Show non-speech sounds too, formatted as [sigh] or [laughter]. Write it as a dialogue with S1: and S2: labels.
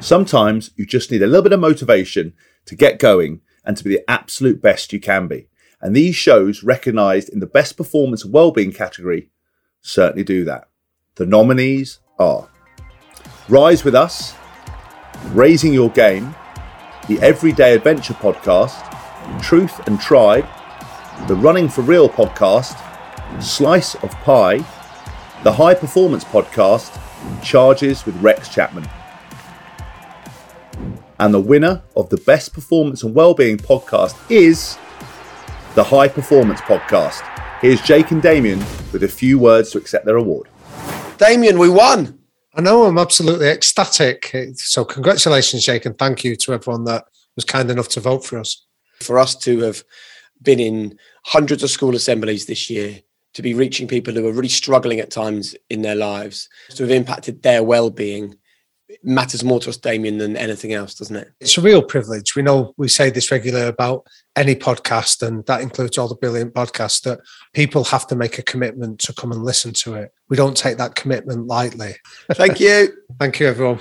S1: Sometimes you just need a little bit of motivation to get going and to be the absolute best you can be. And these shows, recognised in the best performance and wellbeing category, certainly do that. The nominees are Rise with Us, Raising Your Game, the Everyday Adventure podcast, Truth and Tribe, the Running for Real podcast, Slice of Pie, the High Performance podcast, Charges with Rex Chapman. And the winner of the Best Performance and Wellbeing podcast is the High Performance podcast. Here's Jake and Damian with a few words to accept their award.
S2: Damian, we won.
S3: I know I'm absolutely ecstatic. So, congratulations, Jake, and thank you to everyone that was kind enough to vote for us.
S2: For us to have been in hundreds of school assemblies this year, to be reaching people who are really struggling at times in their lives, to have impacted their well-being matters more to us, Damian, than anything else, doesn't it?
S3: It's a real privilege. We know we say this regularly about any podcast, and that includes all the brilliant podcasts, that people have to make a commitment to come and listen to it. We don't take that commitment lightly.
S2: Thank you. [laughs]
S3: Thank you, everyone.